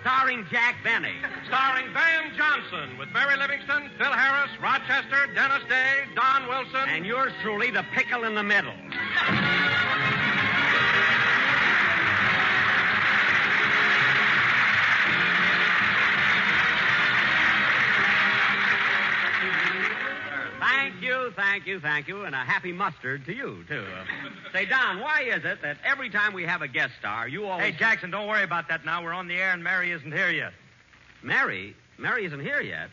Starring Jack Benny. Starring Van Johnson with Mary Livingstone, Phil Harris, Rochester, Dennis Day, Don Wilson. And yours truly, the pickle in the middle. You, thank you, thank you, and a happy mustard to you, too. Say, Don, why is it that every time we have a guest star, you always. Hey, Jackson, don't worry about that now. We're on the air and Mary isn't here yet. Mary? Mary isn't here yet.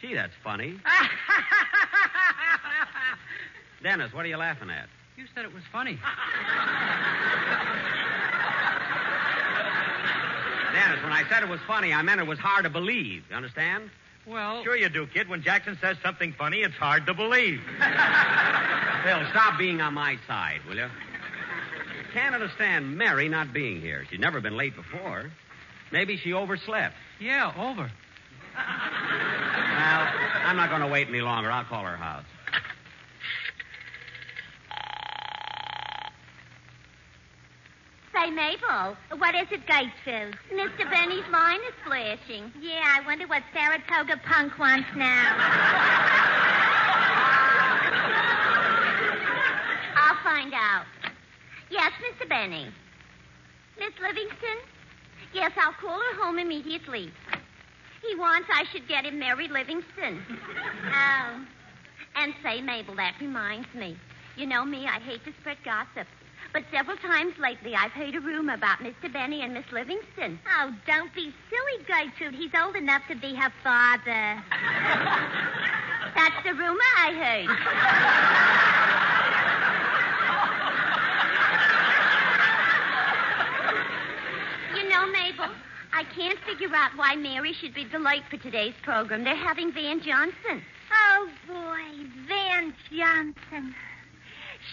Gee, that's funny. Dennis, what are you laughing at? You said it was funny. Dennis, when I said it was funny, I meant it was hard to believe. You understand? Well, Sure you do, kid. When Jackson says something funny, it's hard to believe. Phil, stop being on my side, will you? Can't understand Mary not being here. She's never been late before. Maybe she overslept. yeah, over. Well, I'm not going to wait any longer. I'll call her house. Say, Mabel, what is it, Gatesville? Mr. Benny's line is flashing. Yeah, I wonder what Saratoga Punk wants now. I'll find out. Yes, Mr. Benny. Miss Livingstone? Yes, I'll call her home immediately. He wants I should get him Mary Livingstone. Oh. And say, Mabel, that reminds me. You know me, I hate to spread gossip. But several times lately, I've heard a rumor about Mr. Benny and Miss Livingstone. Oh, don't be silly, Gertrude. He's old enough to be her father. That's the rumor I heard. You know, Mabel, I can't figure out why Mary should be the late for today's program. They're having Van Johnson. Oh, boy, Van Johnson.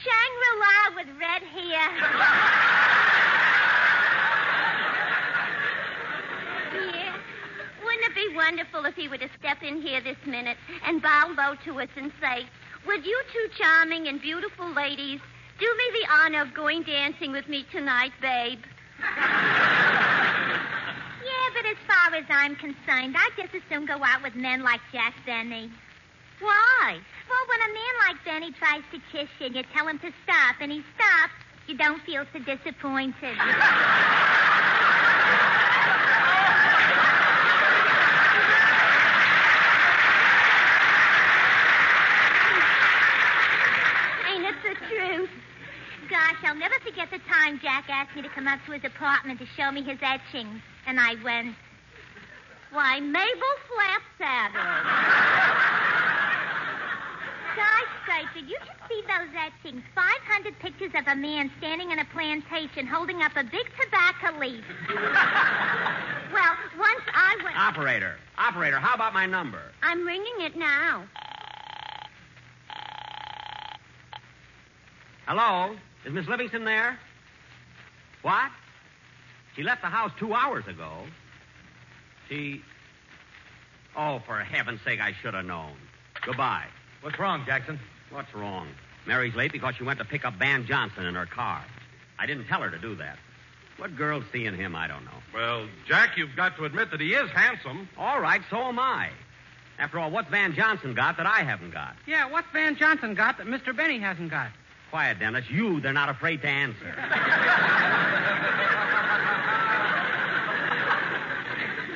Shangri-La with red hair. yeah. Wouldn't it be wonderful if he were to step in here this minute and bow low to us and say, Would you two charming and beautiful ladies do me the honor of going dancing with me tonight, babe? Yeah, but as far as I'm concerned, I'd just as soon go out with men like Jack Benny. Why? Well, when a man like Benny tries to kiss you and you tell him to stop and he stops, you don't feel so disappointed. Ain't it the truth? Gosh, I'll never forget the time Jack asked me to come up to his apartment to show me his etchings. And I went, Why, Mabel Flapsaddle. Gosh, did you just see those etchings? 500 pictures of a man standing in a plantation holding up a big tobacco leaf. well, once I went. Operator, operator, how about my number? I'm ringing it now. Hello? Is Miss Livingstone there? What? She left the house two hours ago. She. Oh, for heaven's sake, I should have known. Goodbye. What's wrong, Jackson? What's wrong? Mary's late because she went to pick up Van Johnson in her car. I didn't tell her to do that. What girl's seeing him, I don't know. Well, Jack, you've got to admit that he is handsome. All right, so am I. After all, what's Van Johnson got that I haven't got? yeah, what's Van Johnson got that Mr. Benny hasn't got? Quiet, Dennis. You, they're not afraid to answer.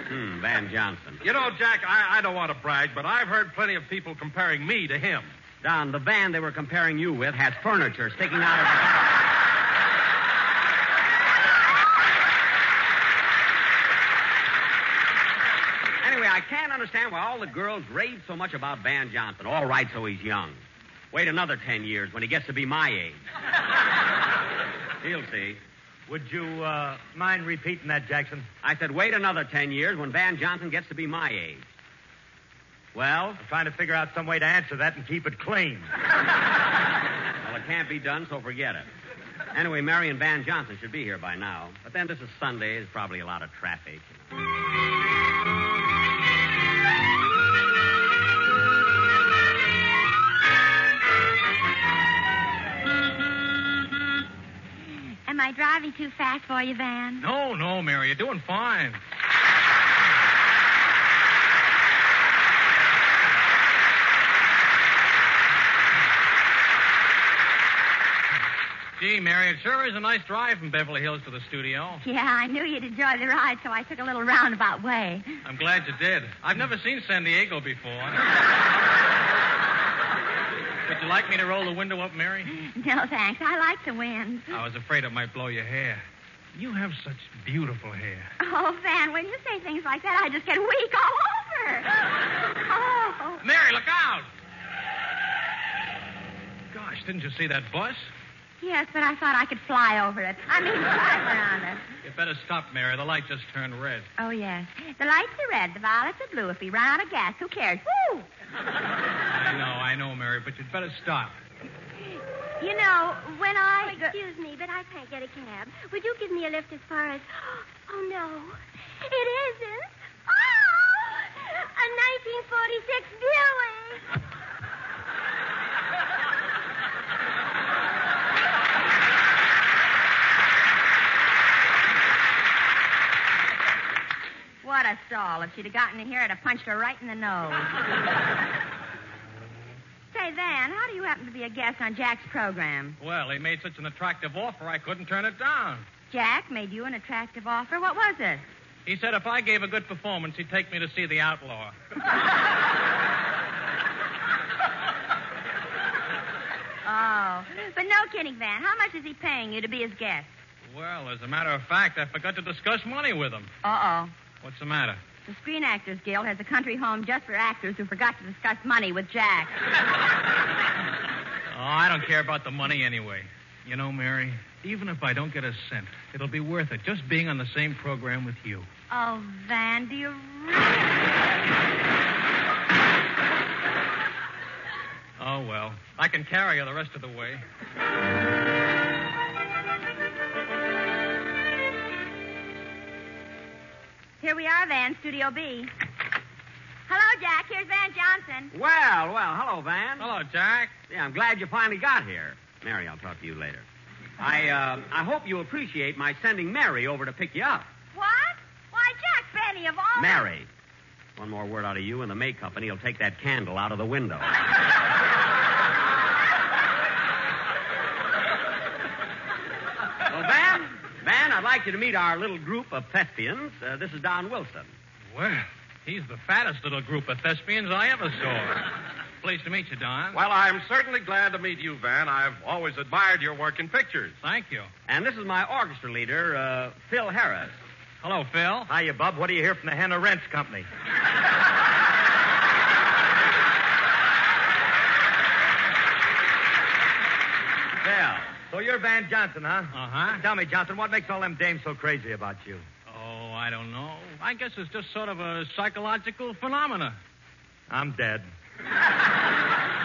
hmm, Van Johnson. You know, Jack, I, I don't want to brag, but I've heard plenty of people comparing me to him. Don, the van they were comparing you with has furniture sticking out of it. Anyway, I can't understand why all the girls rave so much about Van Johnson. All right, so he's young. Wait another ten years when he gets to be my age. He'll see. Would you uh, mind repeating that, Jackson? I said, wait another ten years when Van Johnson gets to be my age. Well, I'm trying to figure out some way to answer that and keep it clean. well, it can't be done, so forget it. Anyway, Mary and Van Johnson should be here by now. But then this is Sunday. There's probably a lot of traffic. You know. Am I driving too fast for you, Van? No, no, Mary, you're doing fine. Gee, Mary, it sure is a nice drive from Beverly Hills to the studio. Yeah, I knew you'd enjoy the ride, so I took a little roundabout way. I'm glad you did. I've never seen San Diego before. Would you like me to roll the window up, Mary? No, thanks. I like the wind. I was afraid it might blow your hair. You have such beautiful hair. Oh, Van, when you say things like that, I just get weak all over. Oh. Mary, look out! Gosh, didn't you see that bus? Yes, but I thought I could fly over it. I mean, drive around it. You better stop, Mary. The light just turned red. Oh, yes. The lights are red, the violets are blue. If we run out of gas, who cares? Woo! I know, I know, Mary, but you'd better stop. You know, when I. Oh, excuse me, but I can't get a cab. Would you give me a lift as far as. Oh, no. It isn't. Oh! A 1946 Buick. What a stall. If she'd have gotten in here, I'd have punched her right in the nose. Say, Van, how do you happen to be a guest on Jack's program? Well, he made such an attractive offer, I couldn't turn it down. Jack made you an attractive offer. What was it? He said if I gave a good performance, he'd take me to see the outlaw. Oh. But no kidding, Van. How much is he paying you to be his guest? Well, as a matter of fact, I forgot to discuss money with him. Uh oh. What's the matter? The Screen Actors Guild has a country home just for actors who forgot to discuss money with Jack. Oh, I don't care about the money anyway. You know, Mary, even if I don't get a cent, it'll be worth it just being on the same program with you. Oh, Van, do you really? Oh, well. I can carry her the rest of the way. Here we are, Van, Studio B. Hello, Jack. Here's Van Johnson. Well, well, hello, Van. Hello, Jack. Yeah, I'm glad you finally got here. Mary, I'll talk to you later. I, uh, I hope you appreciate my sending Mary over to pick you up. What? Why, Jack Benny of all. Mary. One more word out of you, and the May Company will take that candle out of the window. well, Van, Van, I'd like you to meet our little group of thespians. Uh, this is Don Wilson. Well, he's the fattest little group of thespians I ever saw. Pleased to meet you, Don. Well, I'm certainly glad to meet you, Van. I've always admired your work in pictures. Thank you. And this is my orchestra leader, uh, Phil Harris. Hello, Phil. Hiya, Bub. What do you hear from the Henna Rinse Company? Phil. So you're Van Johnson, huh? Uh-huh. Tell me, Johnson, what makes all them dames so crazy about you? Oh, I don't know. I guess it's just sort of a psychological phenomena. I'm dead.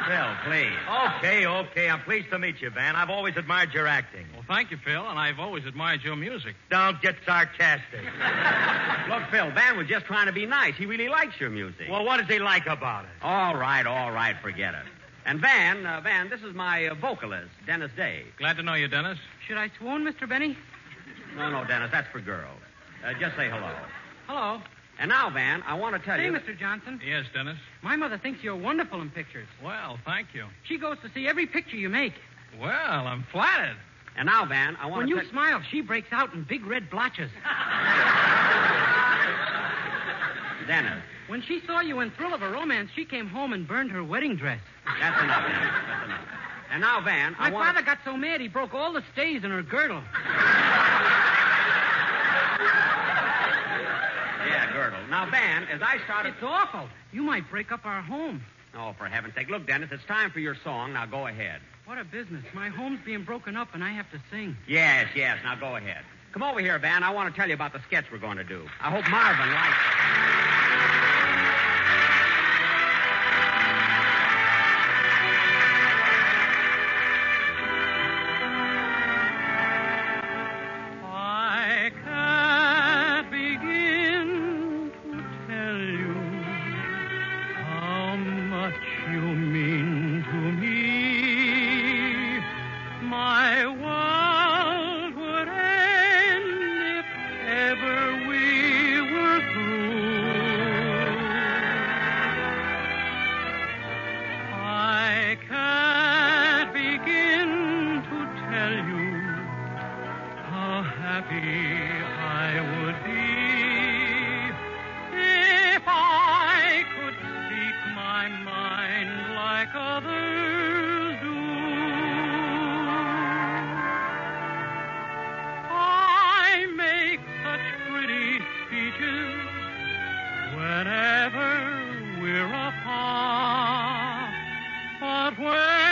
Phil, please. Okay, okay. I'm pleased to meet you, Van. I've always admired your acting. Well, thank you, Phil, and I've always admired your music. Don't get sarcastic. Look, Phil, Van was just trying to be nice. He really likes your music. well, what does he like about it? all right, all right, forget it. And Van, uh, Van, this is my uh, vocalist, Dennis Day. Glad to know you, Dennis. Should I swoon, Mr. Benny? No, no, Dennis, that's for girls. Uh, just say hello. Hello. And now, Van, I want to tell Say, you. Mr. Johnson, Yes, Dennis. my mother thinks you're wonderful in pictures. Well, thank you. She goes to see every picture you make. Well, I'm flattered. And now, Van, I want When to you tell smile, she breaks out in big red blotches. Dennis, When she saw you in Thrill of a Romance, she came home and burned her wedding dress. that's enough, That's enough. And now, Van, My I want. father got so mad he broke all the stays in her girdle. Yeah, girdle. Now, Van, as I started. It's awful. You might break up our home. Oh, for heaven's sake. Look, Dennis, it's time for your song. Now go ahead. What a business. My home's being broken up and I have to sing. Yes, yes. Now go ahead. Come over here, Van. I want to tell you about the sketch we're going to do. I hope Marvin likes it.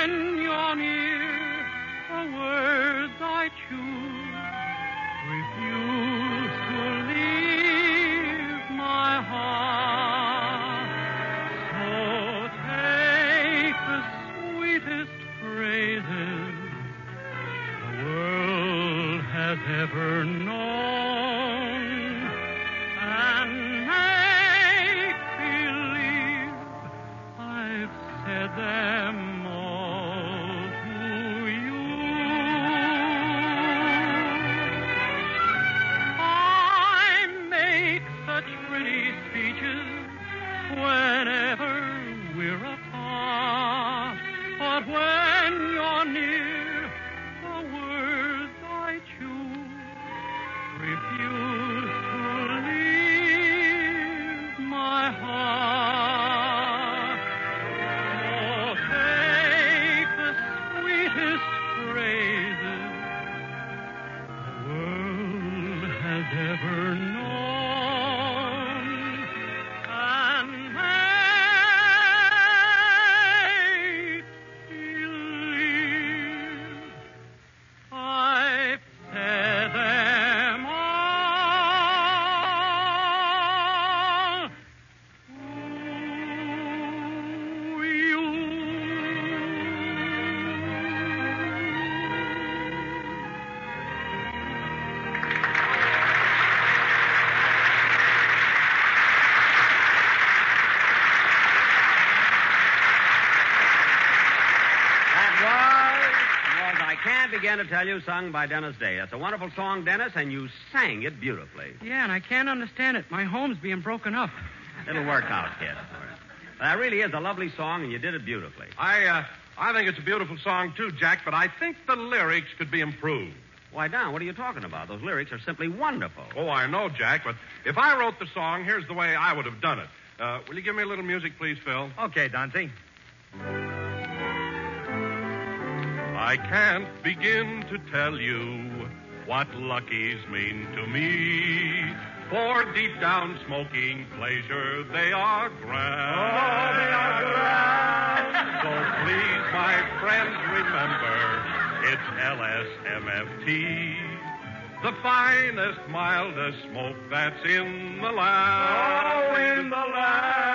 When you're near, the words I choose refuse to leave my heart. So take the sweetest phrases the world has ever known I can't Begin to Tell You, sung by Dennis Day. That's a wonderful song, Dennis, and you sang it beautifully. Yeah, and I can't understand it. My home's being broken up. It'll work out, kid. That really is a lovely song, and you did it beautifully. I, uh, I think it's a beautiful song, too, Jack, but I think the lyrics could be improved. Why, Don, what are you talking about? Those lyrics are simply wonderful. Oh, I know, Jack, but if I wrote the song, here's the way I would have done it. Uh, will you give me a little music, please, Phil? Okay, Dante. I can't begin to tell you what luckies mean to me. For deep down smoking pleasure, they are grand. Oh, they are grand. So please, my friends, remember, it's LSMFT. The finest, mildest smoke that's in the land. Oh, in the land.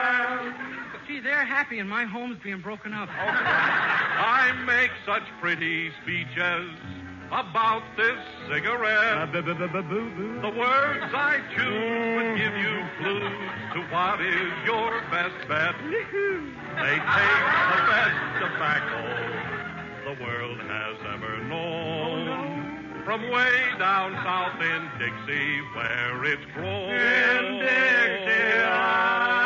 Gee, they're happy and my home's being broken up. I make such pretty speeches about this cigarette. The words I choose would give you clues to what is your best bet. They take the best tobacco the world has ever known. From way down south in Dixie, where it's grown. In Dixie.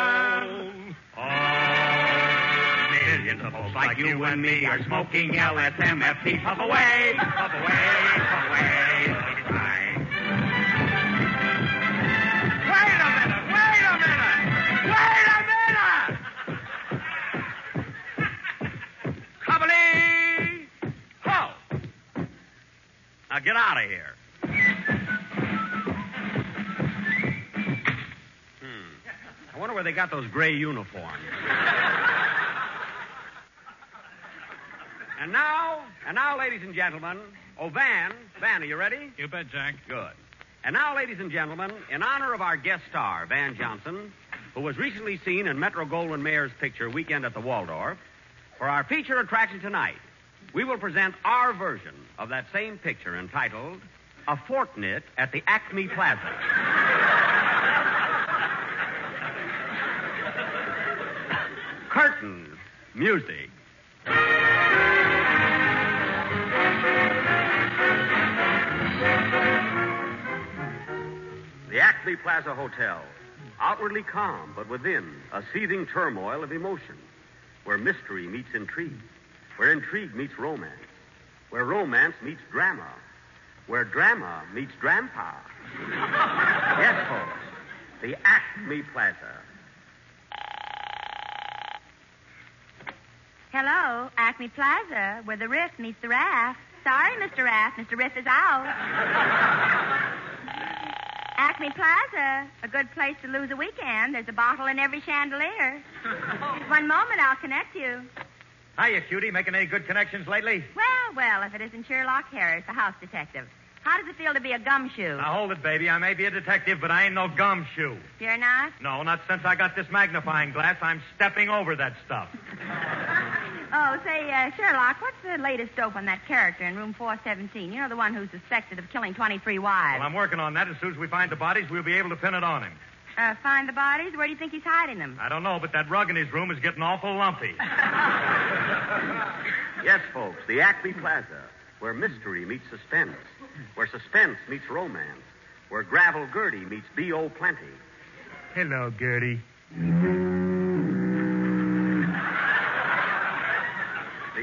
Like you and me are smoking LSMFT. Puff away, puff away, puff away. Wait a minute, wait a minute, wait a minute! Ho! Now get out of here. Hmm. I wonder where they got those gray uniforms. And now, and now, ladies and gentlemen, oh, Van, Van, are you ready? You bet, Jack. Good. And now, ladies and gentlemen, in honor of our guest star, Van Johnson, who was recently seen in Metro Goldwyn Mayer's picture Weekend at the Waldorf, for our feature attraction tonight, we will present our version of that same picture entitled A Fortnight at the Acme Plaza. Curtain music. The Acme Plaza Hotel. Outwardly calm, but within a seething turmoil of emotion, where mystery meets intrigue, where intrigue meets romance, where romance meets drama, where drama meets grandpa. yes, folks, the Acme Plaza. Hello, Acme Plaza, where the Riff meets the Raft. Sorry, Mr. Raft. Mr. Riff is out. Acme Plaza, a good place to lose a weekend. There's a bottle in every chandelier. One moment, I'll connect you. Hiya, cutie. Making any good connections lately? Well, well, if it isn't Sherlock Harris, the house detective. How does it feel to be a gumshoe? Now hold it, baby. I may be a detective, but I ain't no gumshoe. You're not? No, not since I got this magnifying glass. I'm stepping over that stuff. Oh, say, uh, Sherlock, what's the latest dope on that character in room 417? You know, the one who's suspected of killing 23 wives. Well, I'm working on that. As soon as we find the bodies, we'll be able to pin it on him. Uh, find the bodies? Where do you think he's hiding them? I don't know, but that rug in his room is getting awful lumpy. Yes, folks, the Acme Plaza, where mystery meets suspense, where suspense meets romance, where Gravel Gertie meets B.O. Plenty. Hello, Gertie.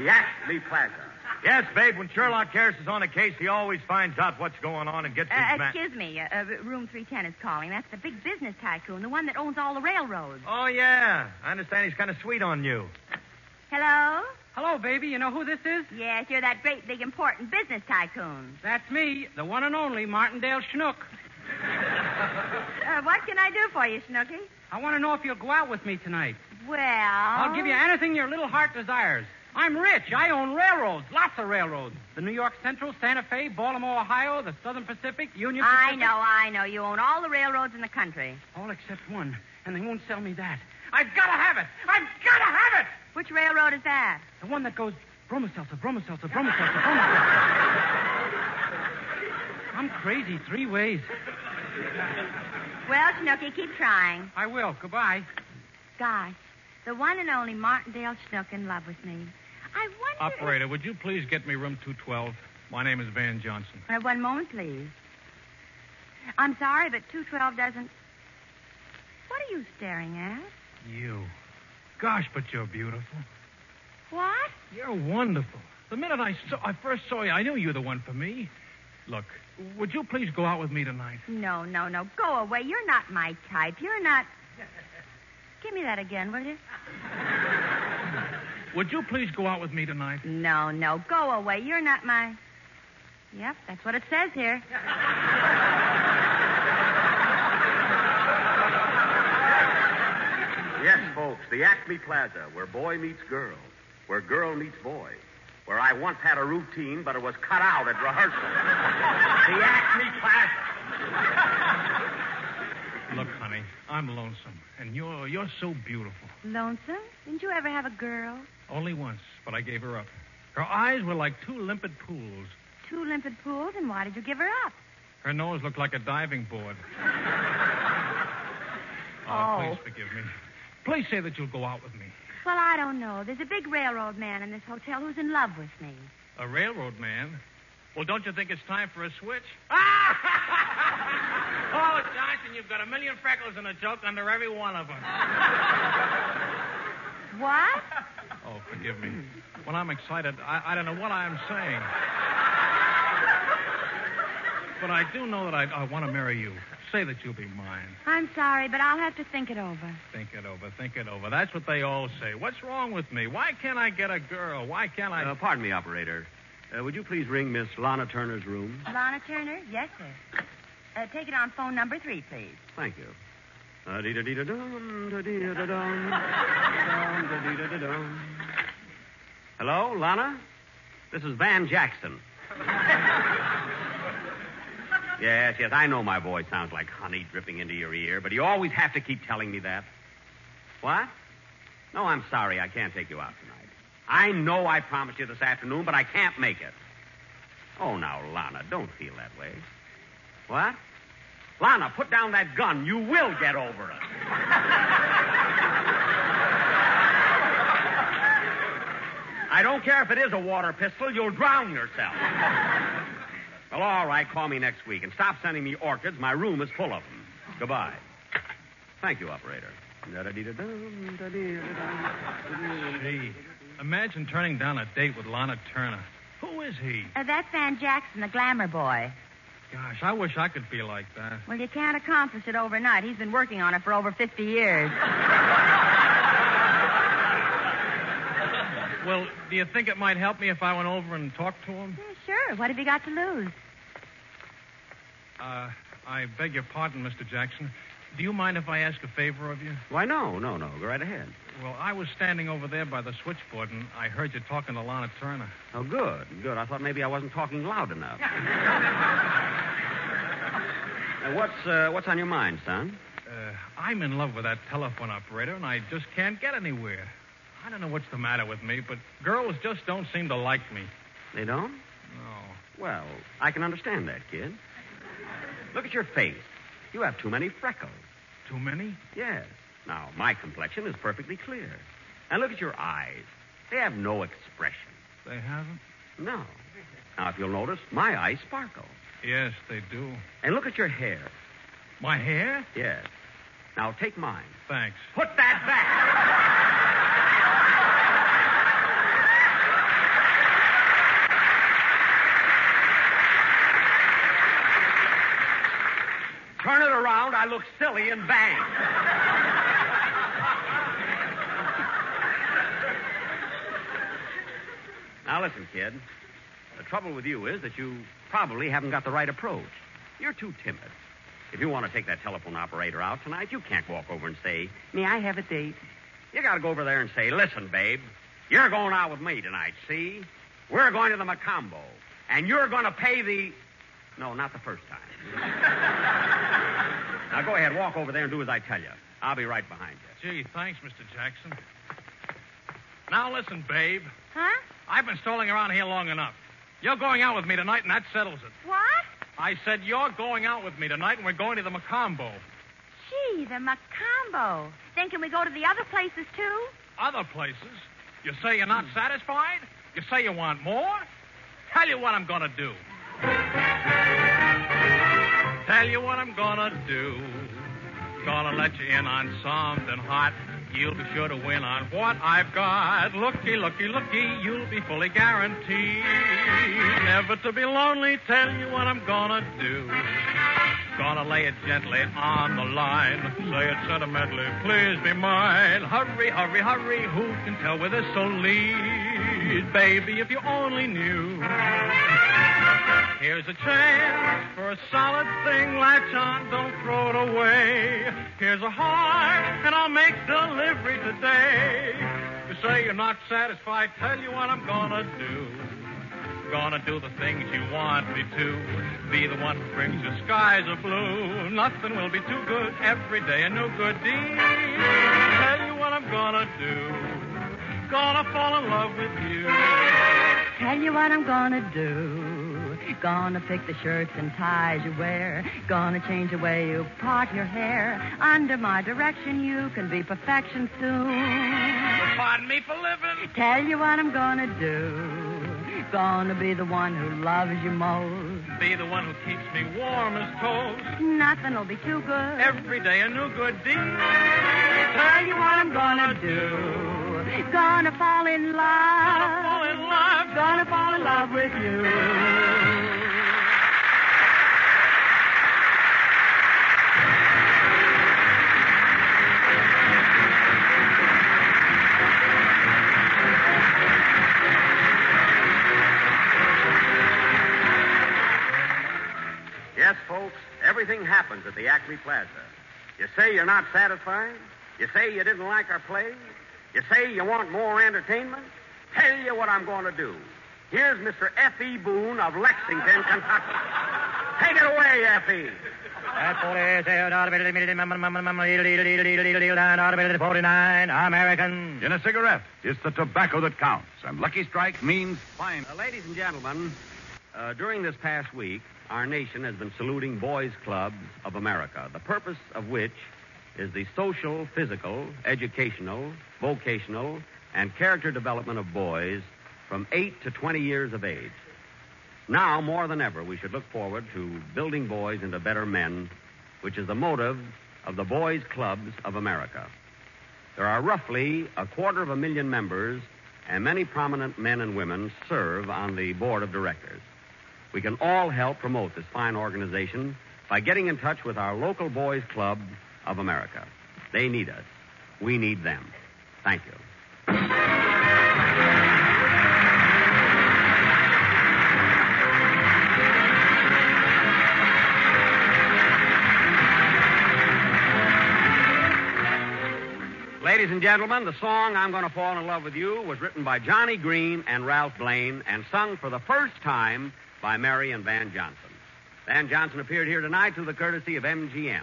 The Acme Plaza. Yes, babe, when Sherlock Harris is on a case, he always finds out what's going on and gets his Uh, man. excuse me, uh, uh, room 310 is calling. That's the big business tycoon, the one that owns all the railroads. Oh, yeah. I understand he's kind of sweet on you. Hello? Hello, baby. You know who this is? Yes, you're that great, big, important business tycoon. That's me, the one and only Martindale Schnook. Uh, what can I do for you, Snooky? I want to know if you'll go out with me tonight. Well. I'll give you anything your little heart desires. I'm rich. I own railroads, lots of railroads. The New York Central, Santa Fe, Baltimore, Ohio, the Southern Pacific, Union Pacific. I know, I know. You own all the railroads in the country. All except one, and they won't sell me that. I've got to have it. I've got to have it. Which railroad is that? The one that goes Bromo-Seltzer, Bromo-Seltzer, Bromo-Seltzer, Bromo-Seltzer. I'm crazy three ways. Well, Snooky, keep trying. I will. Goodbye. Gosh, the one and only Martindale Schnook in love with me. I wonder. Operator, would you please get me room 212? My name is Van Johnson. Uh, one moment, please. I'm sorry, but 212 doesn't. What are you staring at? You. Gosh, but you're beautiful. What? You're wonderful. The minute I saw, I first saw you, I knew you were the one for me. Look, would you please go out with me tonight? No, no, no. Go away. You're not my type. You're not. Give me that again, will you? Would you please go out with me tonight? No, no. Go away. You're not my. Yep, that's what it says here. Yes, folks, the Acme Plaza, where boy meets girl, where girl meets boy, where I once had a routine, but it was cut out at rehearsal. the Acme Plaza. Look, honey, I'm lonesome, and you're you're so beautiful. Lonesome? Didn't you ever have a girl? Only once, but I gave her up. Her eyes were like two limpid pools. Two limpid pools, and why did you give her up? Her nose looked like a diving board. Oh. please oh. forgive me. Please say that you'll go out with me. Well, I don't know. There's a big railroad man in this hotel who's in love with me. A railroad man? Well, don't you think it's time for a switch? Oh, oh, Johnson, you've got a million freckles and a joke under every one of them. What? Oh, forgive me. When I'm excited, I, I don't know what I'm saying. But I do know that I, I want to marry you. Say that you'll be mine. I'm sorry, but I'll have to think it over. Think it over. Think it over. That's what they all say. What's wrong with me? Why can't I get a girl? Why can't I? Uh, pardon me, operator. Uh, would you please ring Miss Lana Turner's room? Lana Turner? Yes, sir. Uh, take it on phone number three, please. Thank you. Da-dee-da-dee-da-dum, da-dee-da-dum, dum, da-dee-da-da-dum. Hello, Lana? This is Van Jackson. yes, yes, I know my voice sounds like honey dripping into your ear, but you always have to keep telling me that. What? No, I'm sorry. I can't take you out tonight. I know I promised you this afternoon, but I can't make it. Oh, now, Lana, don't feel that way. What? Lana, put down that gun. You will get over it. I don't care if it is a water pistol. You'll drown yourself. well, all right. Call me next week. And stop sending me orchids. My room is full of them. Goodbye. Thank you, operator. Gee, imagine turning down a date with Lana Turner. Who is he? Uh, that's Van Jackson, the glamour boy. Gosh, I wish I could be like that. Well, you can't accomplish it overnight. He's been working on it for over 50 years. Well, do you think it might help me if I went over and talked to him? Yeah, sure. What have you got to lose? Uh, I beg your pardon, Mr. Jackson. Do you mind if I ask a favor of you? Why, no, no, no. Go right ahead. Well, I was standing over there by the switchboard, and I heard you talking to Lana Turner. Oh, good, good. I thought maybe I wasn't talking loud enough. Uh, what's uh, what's on your mind, son? Uh, I'm in love with that telephone operator, and I just can't get anywhere. I don't know what's the matter with me, but girls just don't seem to like me. They don't? No. Well, I can understand that, kid. Look at your face. You have too many freckles. Too many? Yes. Now, my complexion is perfectly clear. And look at your eyes. They have no expression. They haven't? No. Now, if you'll notice, my eyes sparkle. Yes, they do. And look at your hair. My hair? Yes. Now, take mine. Thanks. Put that back. Turn it around. I look silly and bang. now, listen, kid. The trouble with you is that you probably haven't got the right approach. You're too timid. If you want to take that telephone operator out tonight, you can't walk over and say, May I have a date? You got to go over there and say, Listen, babe, you're going out with me tonight, see? We're going to the Mocambo, and you're going to pay the. No, not the first time. Now go ahead, walk over there and do as I tell you. I'll be right behind you. Gee, thanks, Mr. Jackson. Now listen, babe. Huh? I've been stalling around here long enough. You're going out with me tonight, and that settles it. What? I said you're going out with me tonight, and we're going to the Mocambo. Gee, the Mocambo. Then can we go to the other places, too? Other places? You say you're not hmm. satisfied? You say you want more? Tell you what I'm gonna do. Tell you what I'm gonna do. Gonna let you in on something hot. You'll be sure to win on what I've got. Looky, looky, looky, you'll be fully guaranteed. Never to be lonely, tell you what I'm gonna do. Gonna lay it gently on the line. Say it sentimentally, please be mine. Hurry, hurry, hurry, who can tell where this will lead? Baby, if you only knew. Here's a chance for a solid thing. Latch on, don't throw it away. Here's a heart, and I'll make delivery today. You say you're not satisfied, tell you what I'm gonna do. Gonna do the things you want me to. Be the one who brings your skies are blue. Nothing will be too good. Every day a new good deed. Tell you what I'm gonna do. Gonna fall in love with you. Tell you what I'm gonna do. Gonna pick the shirts and ties you wear. Gonna change the way you part your hair. Under my direction, you can be perfection soon. Pardon me for living. Tell you what I'm gonna do. Gonna be the one who loves you most. Be the one who keeps me warm as toast. Nothing'll be too good. Every day a new good deed. Tell you what I'm gonna do. Gonna fall in love. Gonna fall in love. Gonna fall in love with you. Folks, everything happens at the Acme Plaza. You say you're not satisfied? You say you didn't like our play? You say you want more entertainment? Tell you what I'm going to do. Here's Mr. F.E. Boone of Lexington, Kentucky. Take it away, F.E. At 49 American. In a cigarette, it's the tobacco that counts, and Lucky Strike means fine. Uh, ladies and gentlemen, uh, during this past week, our nation has been saluting Boys Clubs of America, the purpose of which is the social, physical, educational, vocational, and character development of boys from 8 to 20 years of age. Now, more than ever, we should look forward to building boys into better men, which is the motive of the Boys Clubs of America. There are roughly a quarter of a million members, and many prominent men and women serve on the board of directors. We can all help promote this fine organization by getting in touch with our local Boys Club of America. They need us. We need them. Thank you. Ladies and gentlemen, the song I'm going to fall in love with you was written by Johnny Green and Ralph Blane and sung for the first time by Mary and Van Johnson. Van Johnson appeared here tonight through the courtesy of MGM,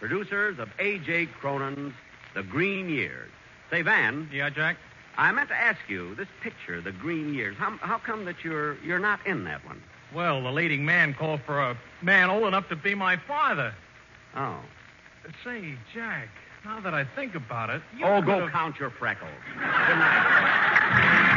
producers of A.J. Cronin's The Green Years. Say, Van. Yeah, Jack? I meant to ask you, this picture, The Green Years, how, how come that you're, you're not in that one? Well, the leading man called for a man old enough to be my father. Oh. Say, Jack, now that I think about it, you oh, go count your freckles. Good night.